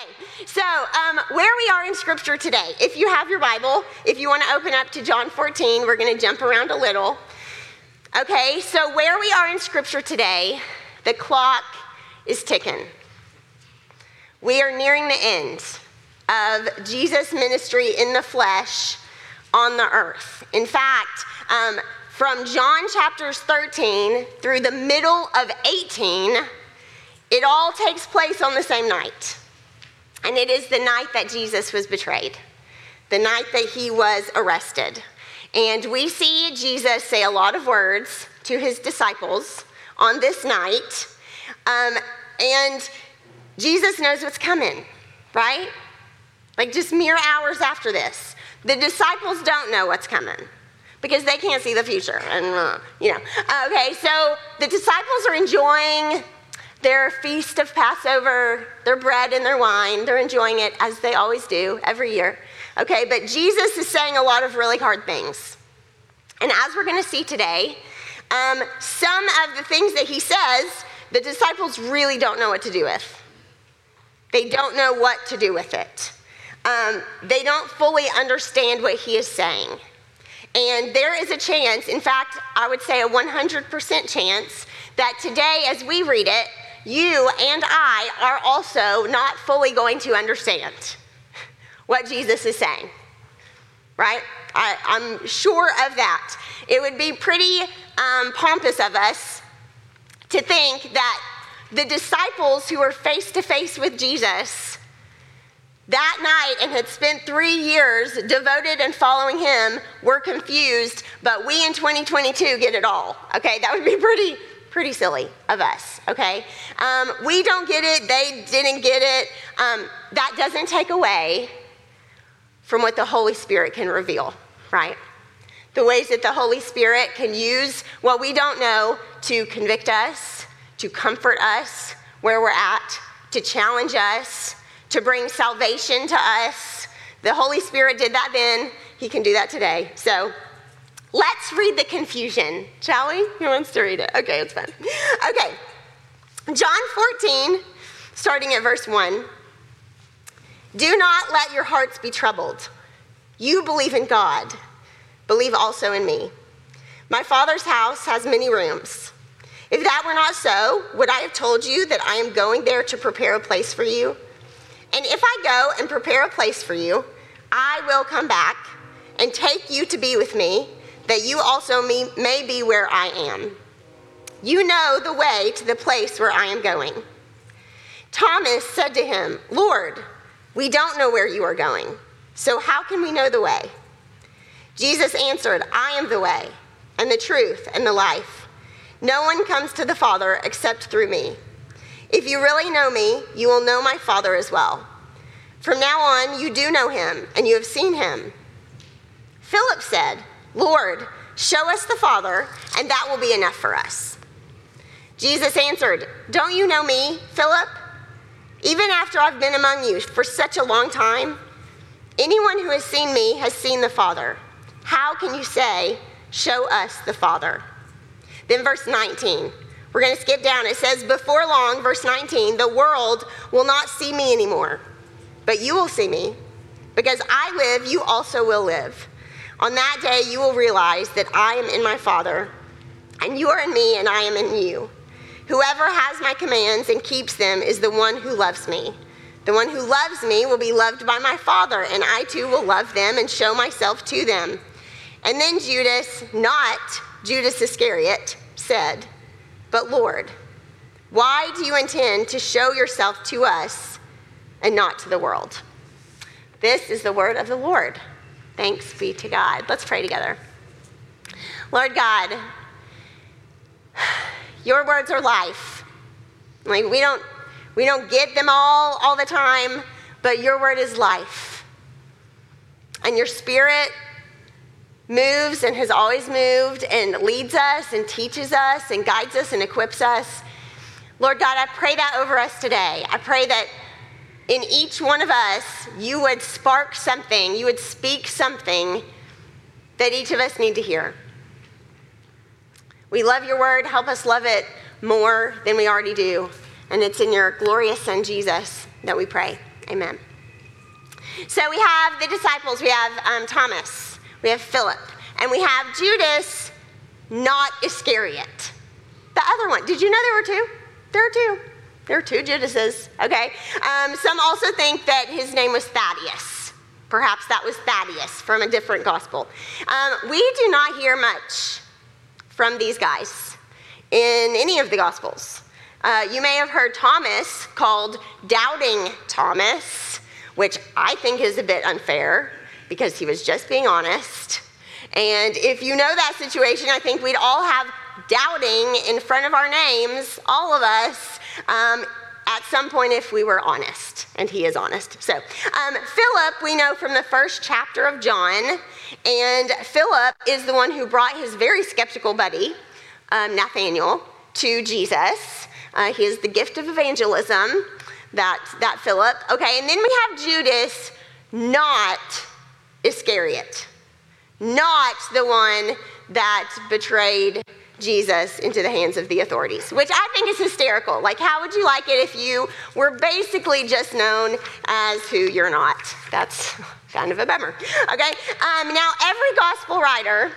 Okay, so um, where we are in Scripture today, if you have your Bible, if you want to open up to John 14, we're going to jump around a little. Okay, so where we are in Scripture today, the clock is ticking. We are nearing the end of Jesus' ministry in the flesh on the earth. In fact, um, from John chapters 13 through the middle of 18, it all takes place on the same night. And it is the night that Jesus was betrayed, the night that he was arrested. And we see Jesus say a lot of words to his disciples on this night. Um, and Jesus knows what's coming, right? Like just mere hours after this. The disciples don't know what's coming because they can't see the future. And, uh, you know, okay, so the disciples are enjoying their feast of Passover, their bread and their wine. They're enjoying it as they always do every year. Okay, but Jesus is saying a lot of really hard things. And as we're going to see today, um, some of the things that he says, the disciples really don't know what to do with. They don't know what to do with it. Um, they don't fully understand what he is saying. And there is a chance, in fact, I would say a 100% chance, that today, as we read it, you and I are also not fully going to understand what Jesus is saying. Right? I, am sure of that. It would be pretty um, pompous of us to think that the disciples who were face to face with Jesus that night and had spent three years devoted and following him were confused, but we in 2022 get it all. Okay, that would be pretty pretty silly of us, okay? Um, we don't get it, they didn't get it. Um, that doesn't take away from what the Holy Spirit can reveal, right? The ways that the Holy Spirit can use what we don't know to convict us, to comfort us where we're at, to challenge us, to bring salvation to us. The Holy Spirit did that then, He can do that today. So, Let's read the confusion, shall we? Who wants to read it? Okay, it's fun. Okay, John 14, starting at verse 1. Do not let your hearts be troubled. You believe in God, believe also in me. My Father's house has many rooms. If that were not so, would I have told you that I am going there to prepare a place for you? And if I go and prepare a place for you, I will come back and take you to be with me that you also may be where I am. You know the way to the place where I am going. Thomas said to him, Lord, we don't know where you are going, so how can we know the way? Jesus answered, I am the way, and the truth, and the life. No one comes to the Father except through me. If you really know me, you will know my Father as well. From now on, you do know him, and you have seen him. Philip said, Lord, show us the Father, and that will be enough for us. Jesus answered, Don't you know me, Philip? Even after I've been among you for such a long time, anyone who has seen me has seen the Father. How can you say, Show us the Father? Then, verse 19, we're going to skip down. It says, Before long, verse 19, the world will not see me anymore, but you will see me. Because I live, you also will live. On that day, you will realize that I am in my Father, and you are in me, and I am in you. Whoever has my commands and keeps them is the one who loves me. The one who loves me will be loved by my Father, and I too will love them and show myself to them. And then Judas, not Judas Iscariot, said, But Lord, why do you intend to show yourself to us and not to the world? This is the word of the Lord. Thanks be to God. Let's pray together. Lord God, your words are life. Like we don't we don't get them all all the time, but your word is life. And your spirit moves and has always moved and leads us and teaches us and guides us and equips us. Lord God, I pray that over us today. I pray that in each one of us, you would spark something, you would speak something that each of us need to hear. We love your word. Help us love it more than we already do. And it's in your glorious Son, Jesus, that we pray. Amen. So we have the disciples, we have um, Thomas, we have Philip, and we have Judas, not Iscariot. The other one, did you know there were two? There are two. There are two Judases, okay? Um, some also think that his name was Thaddeus. Perhaps that was Thaddeus from a different gospel. Um, we do not hear much from these guys in any of the gospels. Uh, you may have heard Thomas called Doubting Thomas, which I think is a bit unfair because he was just being honest. And if you know that situation, I think we'd all have doubting in front of our names, all of us, um, at some point if we were honest. And he is honest. So, um, Philip, we know from the first chapter of John, and Philip is the one who brought his very skeptical buddy, um, Nathaniel, to Jesus. Uh, he is the gift of evangelism, that, that Philip. Okay, and then we have Judas, not Iscariot, not the one that betrayed Jesus into the hands of the authorities, which I think is hysterical. Like, how would you like it if you were basically just known as who you're not? That's kind of a bummer. Okay, um, now every gospel writer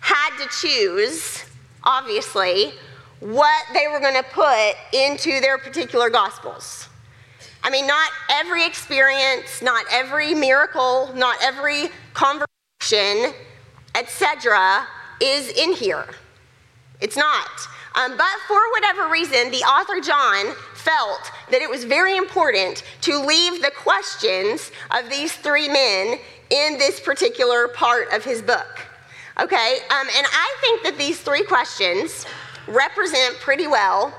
had to choose, obviously, what they were going to put into their particular gospels. I mean, not every experience, not every miracle, not every conversation, etc., is in here. It's not. Um, but for whatever reason, the author John felt that it was very important to leave the questions of these three men in this particular part of his book. Okay, um, and I think that these three questions represent pretty well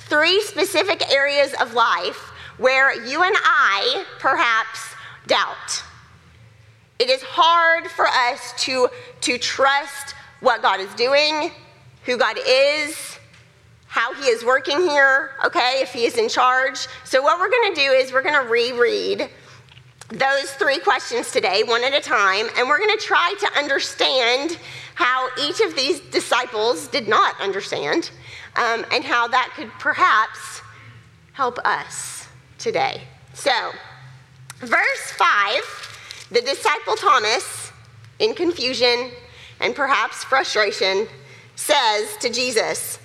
three specific areas of life where you and I perhaps doubt. It is hard for us to, to trust what God is doing, who God is, how He is working here, okay, if He is in charge. So, what we're gonna do is we're gonna reread those three questions today, one at a time, and we're gonna try to understand how each of these disciples did not understand um, and how that could perhaps help us today. So, verse 5 the disciple Thomas, in confusion and perhaps frustration, says to Jesus,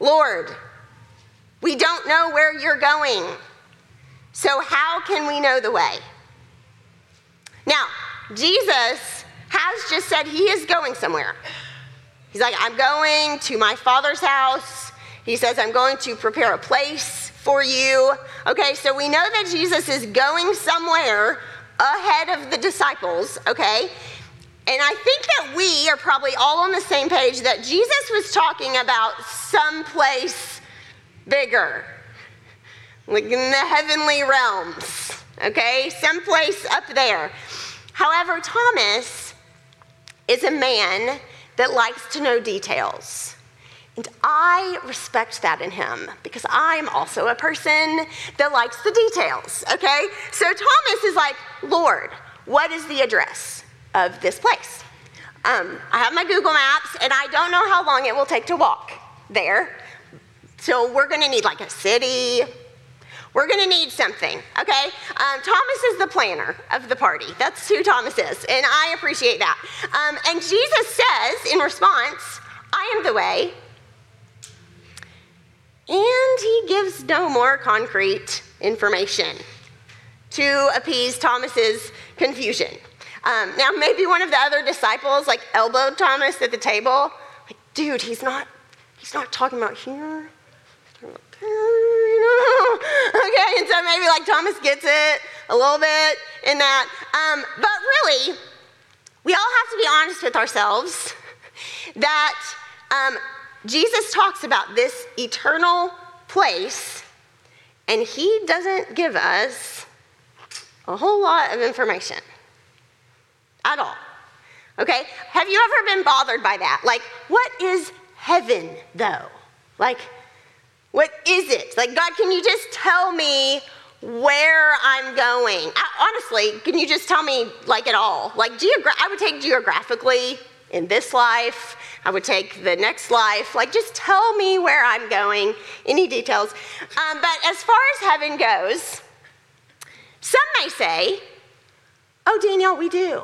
Lord, we don't know where you're going, so how can we know the way? Now, Jesus has just said he is going somewhere. He's like, I'm going to my father's house. He says, I'm going to prepare a place for you. Okay, so we know that Jesus is going somewhere ahead of the disciples, okay? And I think that we are probably all on the same page that Jesus was talking about someplace bigger, like in the heavenly realms, okay? Someplace up there. However, Thomas is a man that likes to know details. And I respect that in him because I'm also a person that likes the details, okay? So Thomas is like, Lord, what is the address of this place? Um, I have my Google Maps and I don't know how long it will take to walk there. So we're gonna need like a city, we're to need something, okay? Um, Thomas is the planner of the party. That's who Thomas is, and I appreciate that. Um, and Jesus says in response, I am the way. And he gives no more concrete information to appease Thomas's confusion. Um, now, maybe one of the other disciples like elbowed Thomas at the table. Like, dude, he's not, he's not talking about here. You know. Okay, and so maybe like Thomas gets it a little bit in that. Um, but really, we all have to be honest with ourselves that um, Jesus talks about this eternal place, and he doesn't give us a whole lot of information at all. Okay? Have you ever been bothered by that? Like, what is heaven, though? Like, what is it? Like, God, can you just tell me where I'm going? Honestly, can you just tell me, like, at all? Like, geogra- I would take geographically in this life, I would take the next life. Like, just tell me where I'm going, any details. Um, but as far as heaven goes, some may say, Oh, Danielle, we do.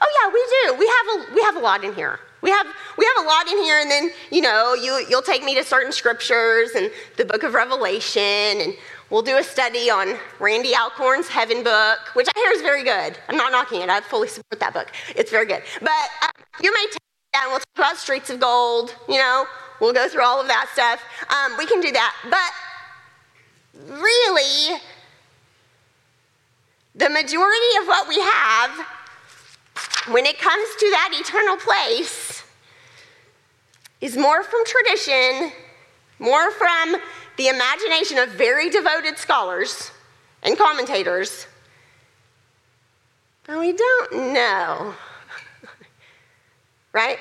Oh yeah, we do. We have a we have a lot in here. We have we have a lot in here, and then you know you you'll take me to certain scriptures and the book of Revelation, and we'll do a study on Randy Alcorn's Heaven book, which I hear is very good. I'm not knocking it. I fully support that book. It's very good. But you may take that, and we'll talk about Streets of Gold. You know, we'll go through all of that stuff. Um, we can do that, but really the majority of what we have, when it comes to that eternal place, is more from tradition, more from the imagination of very devoted scholars and commentators. But we don't know. Right?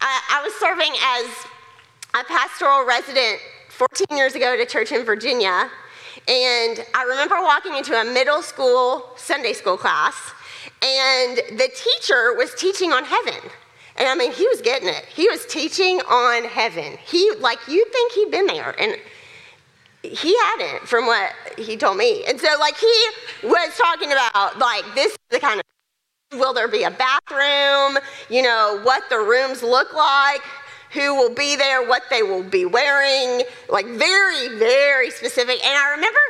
I, I, was serving as a pastoral resident 14 years ago at a church in Virginia. And I remember walking into a middle school Sunday school class, and the teacher was teaching on heaven. And I mean, he was getting it. He was teaching on heaven. He, like, you'd think he'd been there. And he hadn't, from what he told me. And so, like, he was talking about, like, this is the kind of will there be a bathroom? You know, what the rooms look like who will be there, what they will be wearing, like very, very specific. And I remember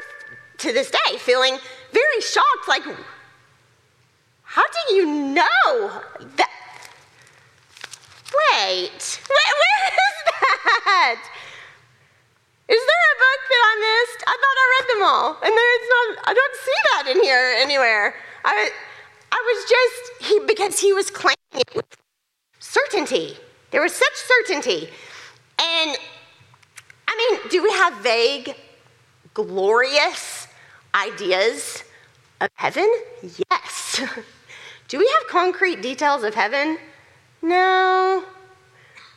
to this day feeling very shocked, like, how do you know that? Wait, wait where is that? Is there a book that I missed? I thought I read them all, and there's not. I don't see that in here anywhere. I, was just he because he was claiming it with certainty. There was such certainty. And I mean, do we have vague, glorious ideas of heaven? Yes. do we have concrete details of heaven? No.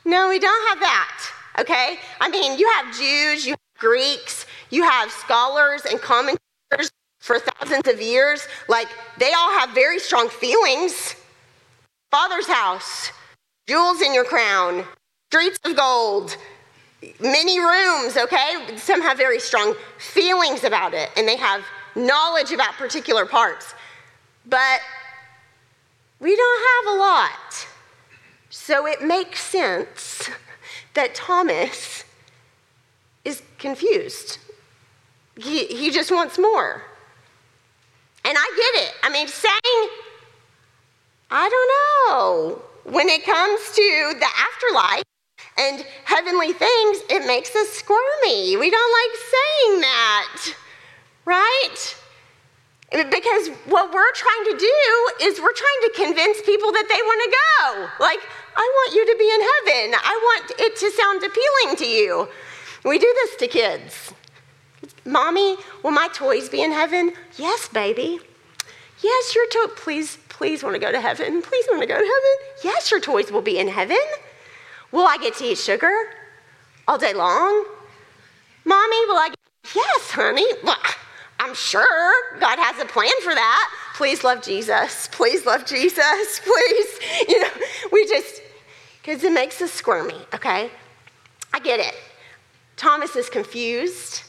No, we don't have that. Okay? I mean, you have Jews, you have Greeks, you have scholars and commentators for thousands of years. Like, they all have very strong feelings. Father's house, jewels in your crown, streets of gold, many rooms, okay? Some have very strong feelings about it and they have knowledge about particular parts. But we don't have a lot. So it makes sense that Thomas is confused. He, he just wants more. And I get it. I mean, saying, I don't know when it comes to the afterlife and heavenly things, it makes us squirmy. We don't like saying that, right? Because what we're trying to do is we're trying to convince people that they want to go. Like, I want you to be in heaven. I want it to sound appealing to you. We do this to kids. Mommy, will my toys be in heaven? Yes, baby. Yes, your toy. Please, please want to go to heaven. Please want to go to heaven. Yes, your toys will be in heaven. Will I get to eat sugar all day long? Mommy, will I? Get, yes, honey. I'm sure God has a plan for that. Please love Jesus. Please love Jesus. Please. You know, we just, because it makes us squirmy, okay? I get it. Thomas is confused,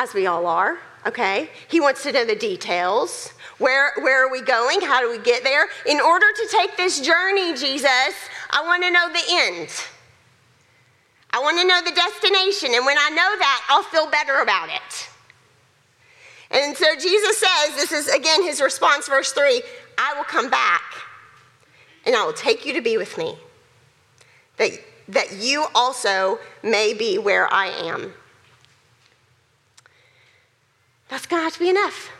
as we all are, okay? He wants to know the details. Where, where are we going? How do we get there? In order to take this journey, Jesus, I want to know the end. I want to know the destination. And when I know that, I'll feel better about it. And so Jesus says, this is again his response, verse 3 I will come back and I will take you to be with me, that, that you also may be where I am. Have to be enough.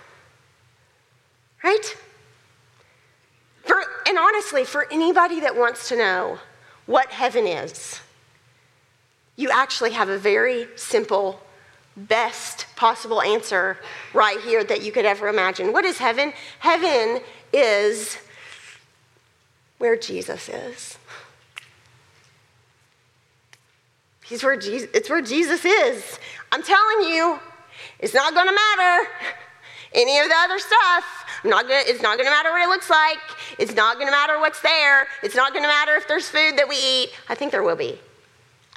Right? For, and honestly, for anybody that wants to know what heaven is, you actually have a very simple, best possible answer right here that you could ever imagine. What is heaven? Heaven is where Jesus is. He's where Jesus, it's where Jesus is. I'm telling you, it's not to matter any of the other stuff. Not gonna, it's not to matter what it looks like. It's not to matter what's there. It's not to matter if there's food that we eat. I think there will be.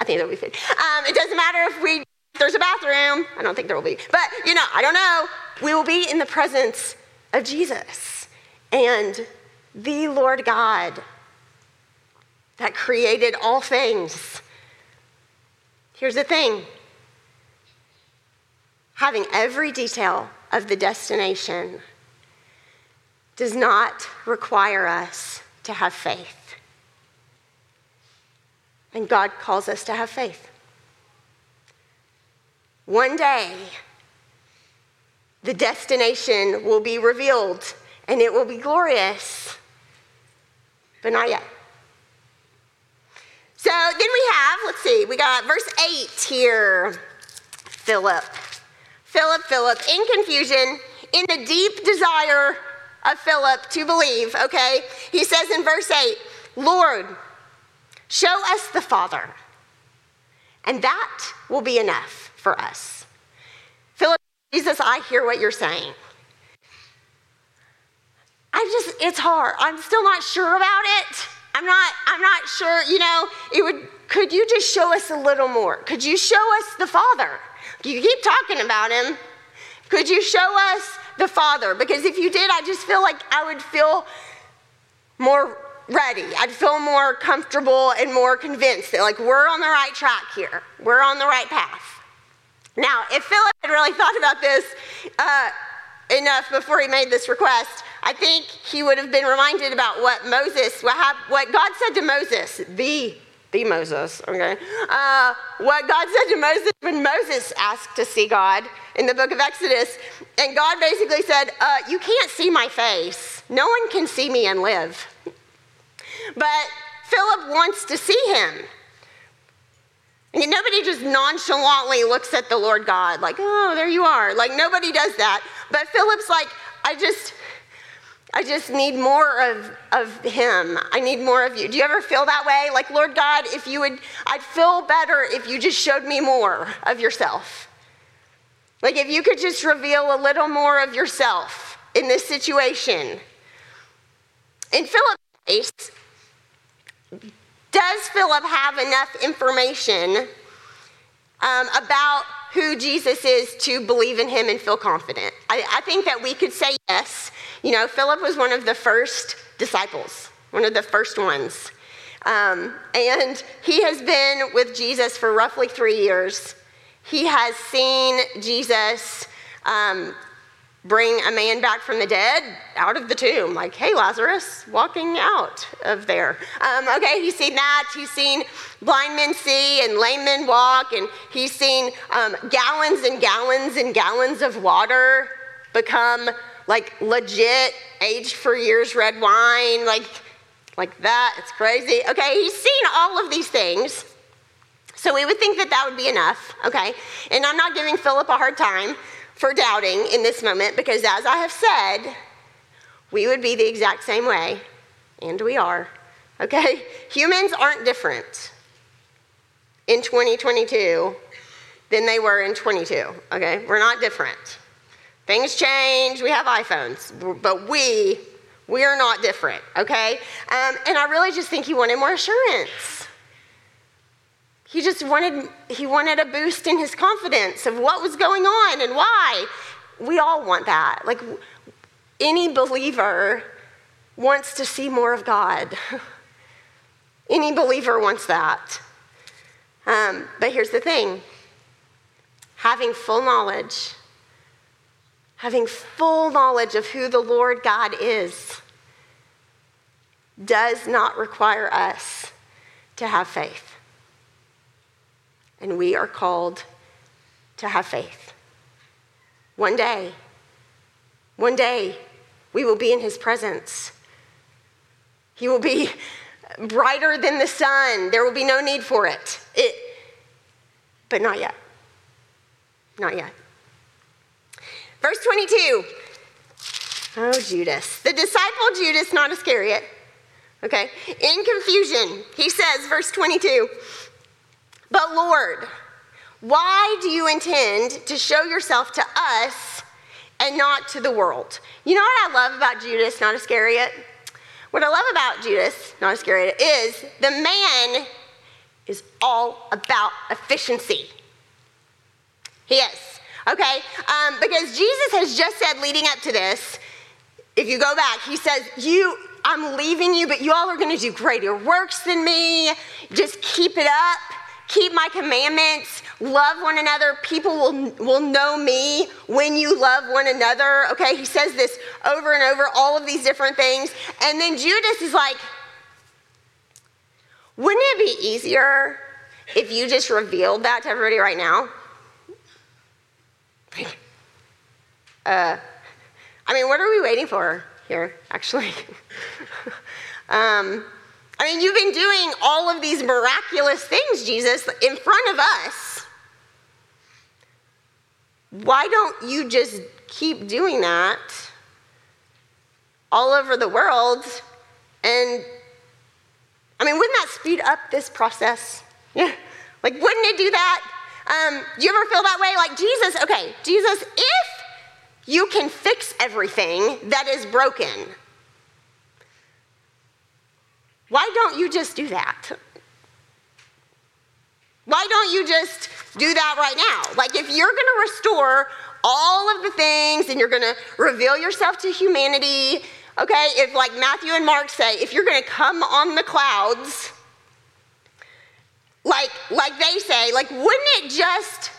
I think there will be food. Um, it doesn't matter if we if there's a bathroom. I don't think there will be. But, you know, I don't know. we will be in the presence of Jesus and the Lord God that created all things. Here's the thing having every detail of the destination does not require us to have faith. And God calls us to have faith. One day, the destination will be revealed and it will be glorious, but not yet. So then we have, let's see, we got verse 8 here. Philip. Philip, Philip, in confusion, in the deep desire of Philip to believe, okay? He says in verse 8, Lord, show us the Father, and that will be enough for us. Philip, Jesus, I hear what you're saying. I just, it's hard. I'm still not sure about it. I'm not, I'm not sure, you know, it would, could you just show us a little more? Could you show us the Father? You keep talking about him. Could you show us the Father? Because if you did, I just feel like I would feel more ready. I'd feel more comfortable and more convinced that, like, we're on the right track here. We're on the right path. Now, if Philip had really thought about this uh, enough before he made this request, I think he would have been reminded about what Moses, what, what God said to Moses, the, the Moses, okay? Uh, what God said to Moses when Moses asked to see God in the book of Exodus. And God basically said, uh, You can't see my face. No one can see me and live. But Philip wants to see him. And nobody just nonchalantly looks at the Lord God like, oh, there you are. Like, nobody does that. But Philip's like, I just, I just need more of, of him. I need more of you. Do you ever feel that way? Like, Lord God, if you would, I'd feel better if you just showed me more of yourself. Like, if you could just reveal a little more of yourself in this situation. In Philip's case, does Philip have enough information um, about who Jesus is to believe in him and feel confident? I, I think that we could say yes. You know, Philip was one of the first disciples, one of the first ones. Um, and he has been with Jesus for roughly three years. He has seen Jesus um, bring a man back from the dead out of the tomb. Like, hey, Lazarus, walking out of there. Um, okay, he's seen that. He's seen blind men see and lame men walk, and he's seen um, gallons and gallons and gallons of water become like legit, aged for years red wine, like, like that. It's crazy. Okay, he's seen all of these things. So we would think that that would be enough, okay? And I'm not giving Philip a hard time for doubting in this moment because, as I have said, we would be the exact same way, and we are. Okay? Humans aren't different in 2022 than they were in 22. Okay? We're not different. Things change, we have iPhones, but we, we are not different, okay? Um, and I really just think he wanted more assurance. He just wanted, he wanted a boost in his confidence of what was going on and why. We all want that. Like any believer wants to see more of God. any believer wants that. Um, but here's the thing having full knowledge, having full knowledge of who the Lord God is, does not require us to have faith and we are called to have faith. One day, one day, we will be in his presence. He will be brighter than the sun. There will be no need for it. it but not yet. Not yet. Verse 22. Oh, Judas. The disciple Judas, not Iscariot. Okay. In confusion, he says, verse 22 but Lord, why do you intend to show yourself to us and not to the world? You know what I love about Judas, not Iscariot? What I love about Judas, not Iscariot, is the man is all about efficiency. He is. Okay? Um, because Jesus has just said, leading up to this, if you go back, he says, You, I'm leaving you, but you all are going to do greater works than me. Just keep it up. Keep my commandments. Love one another. People will, will know me when you love one another. Okay, he says this over and over, all of these different things. And then Judas is like, wouldn't it be easier if you just revealed that to everybody right now? uh, I mean, what are we waiting for here, actually? um, I mean, you've been doing all of these miraculous things, Jesus, in front of us. Why don't you just keep doing that all over the world? And I mean, wouldn't that speed up this process? Yeah. Like, wouldn't it do that? Um, do you ever feel that way? Like, Jesus, okay, Jesus, if you can fix everything that is broken, why don't you just do that? Why don't you just do that right now? Like, if you're gonna restore all of the things and you're gonna reveal yourself to humanity, okay, if like Matthew and Mark say, if you're gonna come on the clouds, like, like they say, like, wouldn't it just,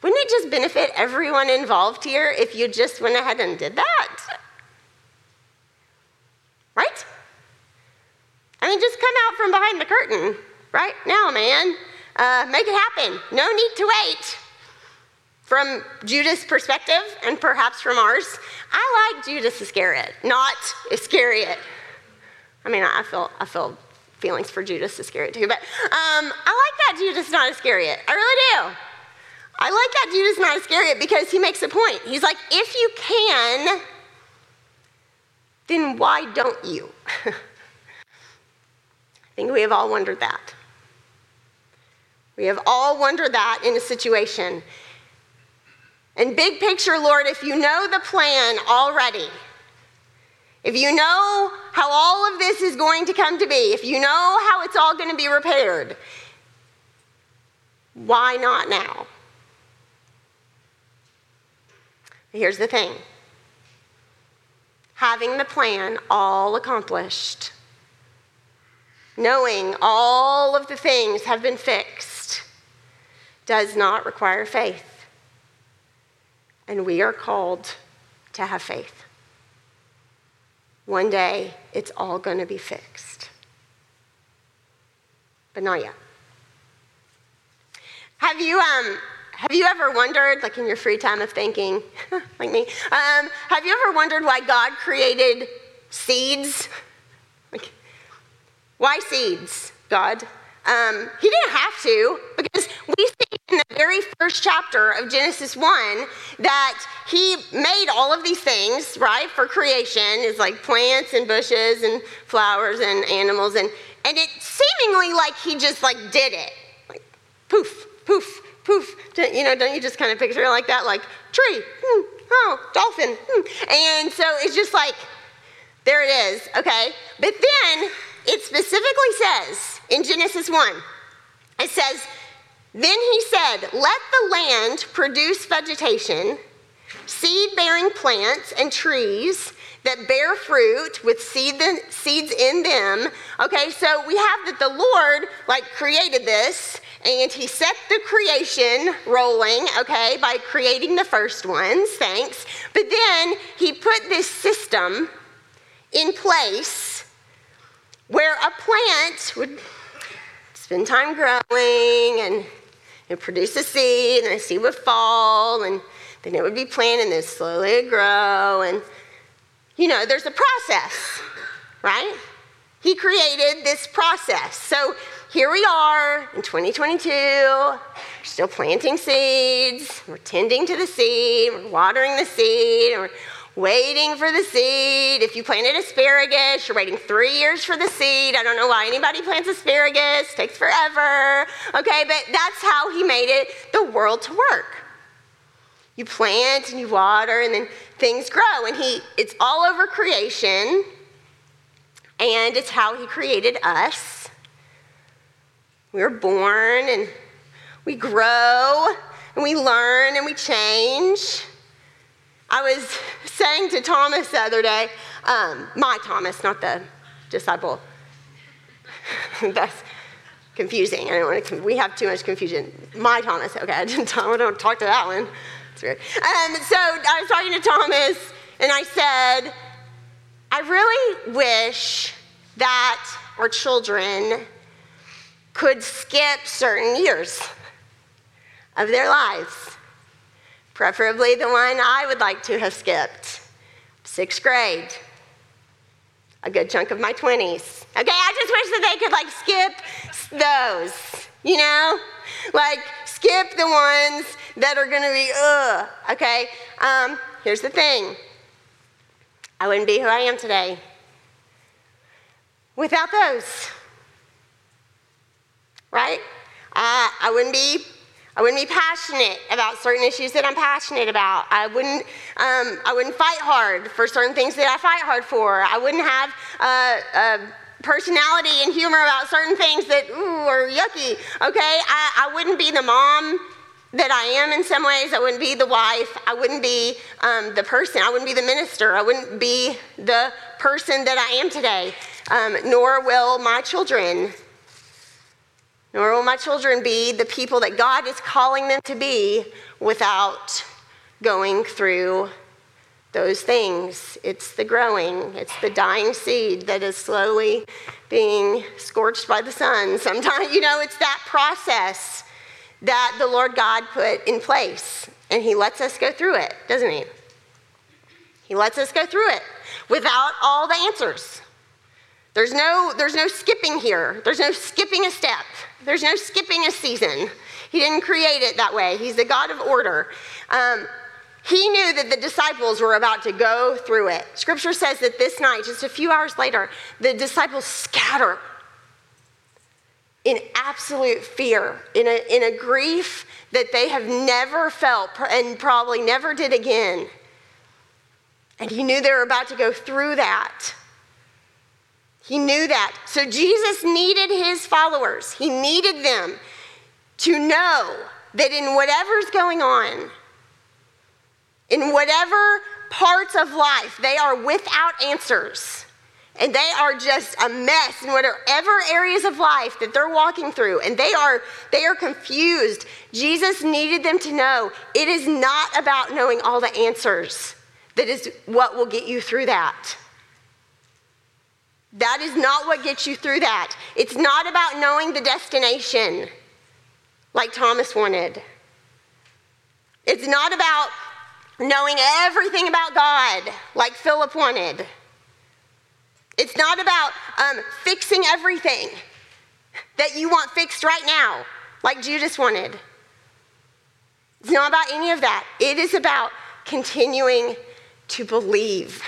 wouldn't it just benefit everyone involved here if you just went ahead and did that? Right? I mean, just come out from behind the curtain right now, man. Uh, make it happen. No need to wait. From Judas' perspective, and perhaps from ours, I like Judas Iscariot, not Iscariot. I mean, I feel, I feel feelings for Judas Iscariot too, but um, I like that Judas not Iscariot. I really do. I like that Judas not Iscariot because he makes a point. He's like, if you can, then why don't you? Think we have all wondered that. We have all wondered that in a situation. And big picture, Lord, if you know the plan already, if you know how all of this is going to come to be, if you know how it's all going to be repaired, why not now? Here's the thing having the plan all accomplished, knowing all of the things have been fixed does not require faith. And we are called to have faith. One day, it's all going to be fixed. But not yet. Have you, um, have you ever wondered, like in your free time of thinking, like me, um, have you ever wondered why God created seeds? Why seeds, God? Um, he didn't have to, because we see in the very first chapter of Genesis 1 that he made all of these things, right, for creation. It's like plants and bushes and flowers and animals. And, and it seemingly like he just like did it. Like poof, poof, poof. You know, don't you just kind of picture it like that? Like tree, hmm, oh, dolphin. Hmm. And so it's just like, there it is, okay? But then it specifically says in Genesis 1, it says, Then he said, Let the land produce vegetation, seed bearing plants and trees that bear fruit with seed, seeds in them. Okay, so we have that the Lord like created this and he set the creation rolling, okay, by creating the first ones, thanks. But then he put this system in place where a plant would spend time growing and it produce a seed, and the seed would fall, and then it would be planted, and then slowly it'd grow. And, you know, there's a process, right? He created this process. So here we are in 2022, we're still planting seeds, we're tending to the seed, we're watering the seed, we're waiting for the seed. If you planted asparagus, you're waiting three years for the seed. I don't know why anybody plants asparagus, takes forever. Okay, but that's how he made it the world to work. You plant and you water and then things grow and he it's all over creation and it's how he created us. We were born and we grow and we learn and we change. I was saying to Thomas the other day, um, my Thomas, not the disciple. That's confusing. I don't want to. We have too much confusion. My Thomas. Okay, I didn't. Don't talk to that one. It's weird. Um, so I was talking to Thomas, and I said, I really wish that our children could skip certain years of their lives, preferably the one I would like to have skipped sixth grade, a good chunk of my 20s. Okay, I just wish that they could like skip those, you know? Like skip the ones that are gonna be, ugh, okay? Um, here's the thing I wouldn't be who I am today without those. Right? Uh, I wouldn't be. I wouldn't be passionate about certain issues that I'm passionate about. I wouldn't. Um, I wouldn't fight hard for certain things that I fight hard for. I wouldn't have uh, a personality and humor about certain things that ooh are yucky. Okay, I, I wouldn't be the mom that I am in some ways. I wouldn't be the wife. I wouldn't be um, the person. I wouldn't be the minister. I wouldn't be the person that I am today. Um, nor will my children. Nor will my children be the people that God is calling them to be without going through those things. It's the growing, it's the dying seed that is slowly being scorched by the sun. Sometimes, you know, it's that process that the Lord God put in place. And He lets us go through it, doesn't He? He lets us go through it without all the answers. There's no, there's no skipping here. There's no skipping a step. There's no skipping a season. He didn't create it that way. He's the God of order. Um, he knew that the disciples were about to go through it. Scripture says that this night, just a few hours later, the disciples scatter in absolute fear, in a, in a grief that they have never felt and probably never did again. And he knew they were about to go through that. He knew that. So Jesus needed his followers, he needed them to know that in whatever's going on, in whatever parts of life they are without answers, and they are just a mess in whatever areas of life that they're walking through. And they are they are confused. Jesus needed them to know it is not about knowing all the answers that is what will get you through that that is not what gets you through that it's not about knowing the destination like thomas wanted it's not about knowing everything about god like philip wanted it's not about um, fixing everything that you want fixed right now, like Judas wanted. It's not about any of that. It is about continuing to believe.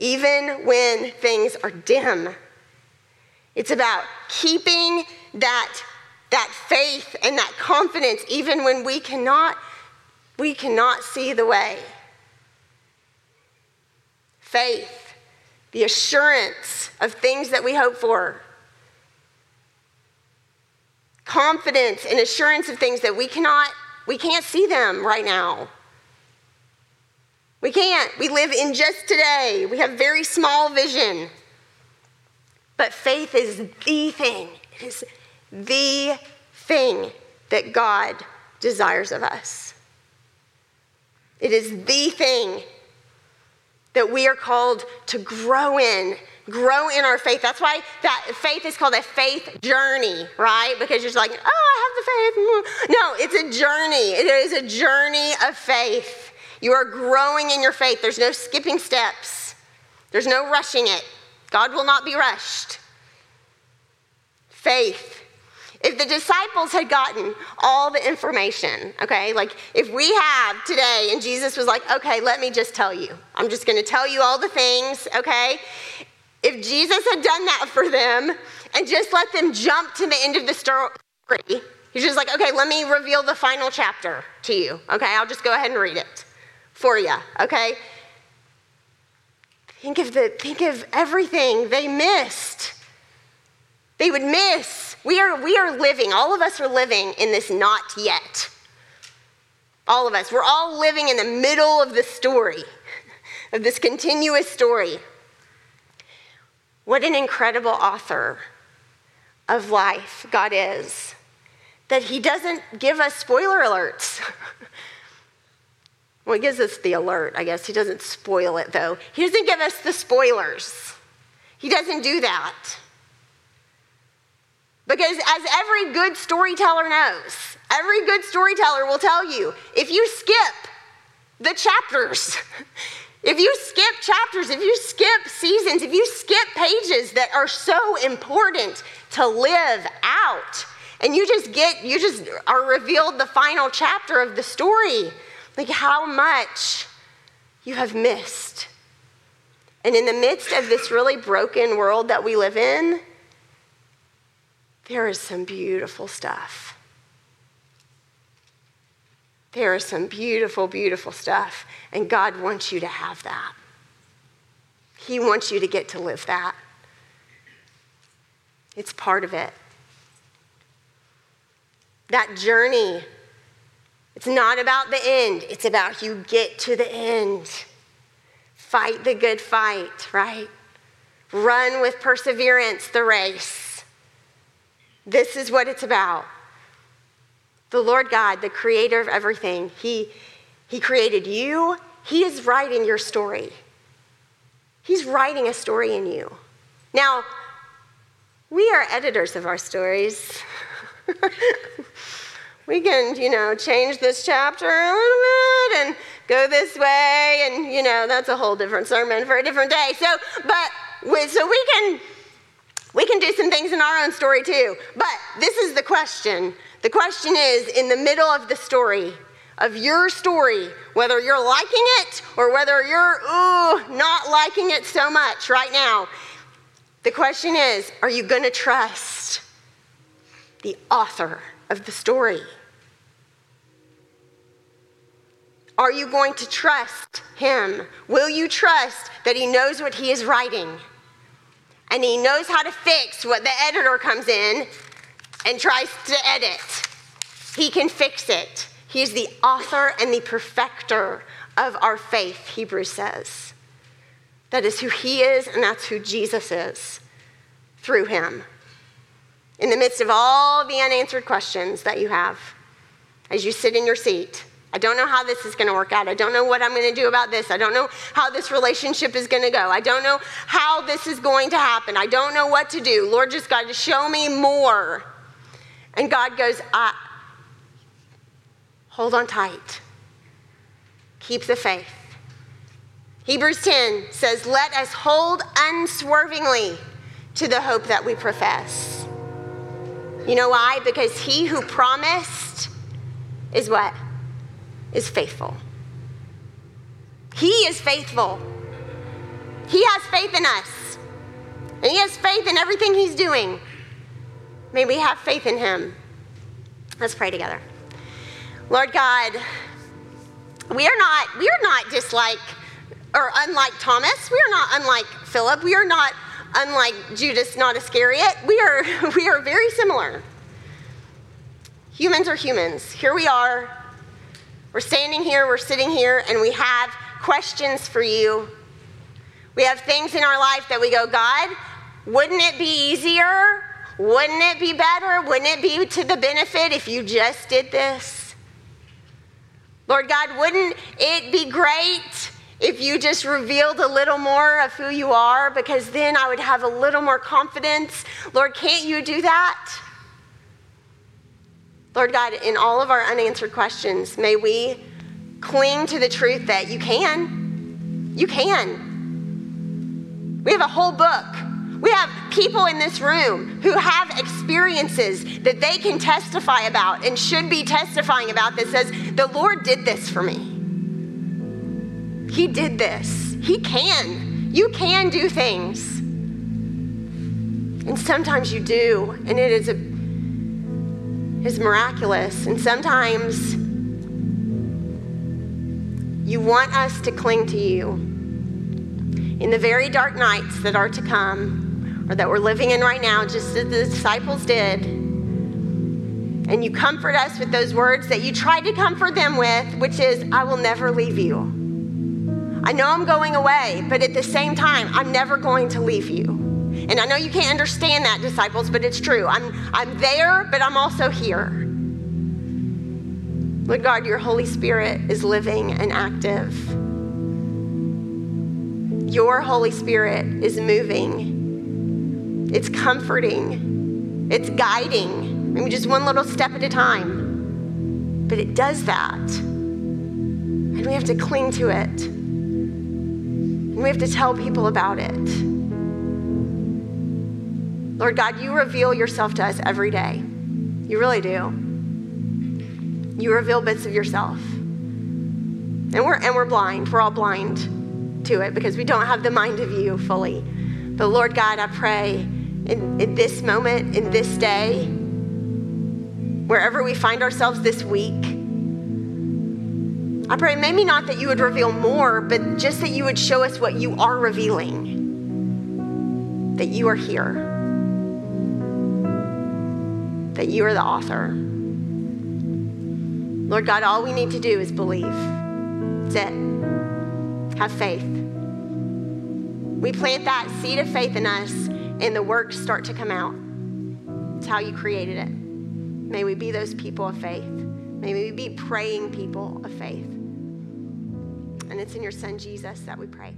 Even when things are dim, it's about keeping that, that faith and that confidence even when we cannot, we cannot see the way. Faith, the assurance of things that we hope for, confidence and assurance of things that we cannot, we can't see them right now. We can't. We live in just today. We have very small vision. But faith is the thing. It is the thing that God desires of us. It is the thing that we are called to grow in grow in our faith that's why that faith is called a faith journey right because you're like oh i have the faith mm. no it's a journey it is a journey of faith you are growing in your faith. There's no skipping steps. There's no rushing it. God will not be rushed. Faith. If the disciples had gotten all the information, okay, like if we have today and Jesus was like, okay, let me just tell you, I'm just gonna tell you all the things, okay? If Jesus had done that for them and just let them jump to the end of the story, he's just like, okay, let me reveal the final chapter to you, okay? I'll just go ahead and read it for you, okay? Think of the think of everything they missed. They would miss We are, we are living, all of us are living in this not yet. All of us. We're all living in the middle of the story, of this continuous story. What an incredible author of life God is, that He doesn't give us spoiler alerts. well, He gives us the alert, I guess. He doesn't spoil it, though. He doesn't give us the spoilers. He doesn't do that. Because as every good storyteller knows, every good storyteller will tell you if you skip the chapters, if you skip chapters, if you skip seasons, if you skip pages that are so important to live out, and you just get, you just are revealed the final chapter of the story, like how much you have missed. And in the midst of this really broken world that we live in, there is some beautiful stuff. There is some beautiful, beautiful stuff. And God wants you to have that. He wants you to get to live that. It's part of it. That journey, it's not about the end, it's about you get to the end. Fight the good fight, right? Run with perseverance the race. This is what it's about. The Lord God, the creator of everything, He, he created you. He is writing your story. He's writing a story in you. Now, we are editors of our stories. we can, you know, change this chapter a little bit and go this way, and you know, that's a whole different sermon for a different day. So, but we, so we can we can do some things in our own story too. But this is the question. The question is in the middle of the story, of your story, whether you're liking it or whether you're ooh not liking it so much right now. The question is, are you going to trust the author of the story? Are you going to trust him? Will you trust that he knows what he is writing? And he knows how to fix what the editor comes in and tries to edit. He can fix it. He is the author and the perfecter of our faith, Hebrews says. That is who he is, and that's who Jesus is through him. In the midst of all the unanswered questions that you have, as you sit in your seat, I don't know how this is going to work out. I don't know what I'm going to do about this. I don't know how this relationship is going to go. I don't know how this is going to happen. I don't know what to do. Lord, just God, show me more. And God goes, ah, hold on tight. Keep the faith. Hebrews 10 says, Let us hold unswervingly to the hope that we profess. You know why? Because he who promised is what? Is faithful. He is faithful. He has faith in us, and He has faith in everything He's doing. May we have faith in Him. Let's pray together. Lord God, we are not, we are not just like, or unlike Thomas. We are not unlike Philip. We are not unlike Judas, not Iscariot. We are, we are very similar. Humans are humans. Here we are we're standing here, we're sitting here, and we have questions for you. We have things in our life that we go, God, wouldn't it be easier? Wouldn't it be better? Wouldn't it be to the benefit if you just did this? Lord God, wouldn't it be great if you just revealed a little more of who you are? Because then I would have a little more confidence. Lord, can't you do that? Lord God, in all of our unanswered questions, may we cling to the truth that you can. You can. We have a whole book. We have people in this room who have experiences that they can testify about and should be testifying about that says, The Lord did this for me. He did this. He can. You can do things. And sometimes you do, and it is a is miraculous. And sometimes you want us to cling to you. In the very dark nights that are to come, or that we're living in right now, just as the disciples did, And you comfort us with those words that you tried to comfort them with, which is, I will never leave you. I know I'm going away, but at the same time, I'm never going to leave you. And I know you can't understand that, disciples, but it's true. I'm, I'm there, but I'm also here. Lord God, your Holy Spirit is living and active. Your Holy Spirit is moving, it's comforting, it's guiding. Maybe just one little step at a time. But it does that. And we have to cling to it. And we have to tell people about it. Lord God, you reveal yourself to us every day. You really do. You reveal bits of yourself. And we're, and we're blind. We're all blind to it because we don't have the mind of you fully. But Lord God, I pray in, in this moment, in this day, wherever we find ourselves this week, I pray maybe not that you would reveal more, but just that you would show us what you are revealing. That you are here. That you are the author. Lord God, all we need to do is believe. That's it. Have faith. We plant that seed of faith in us, and the works start to come out. It's how you created it. May we be those people of faith. May we be praying people of faith. And it's in your son Jesus that we pray.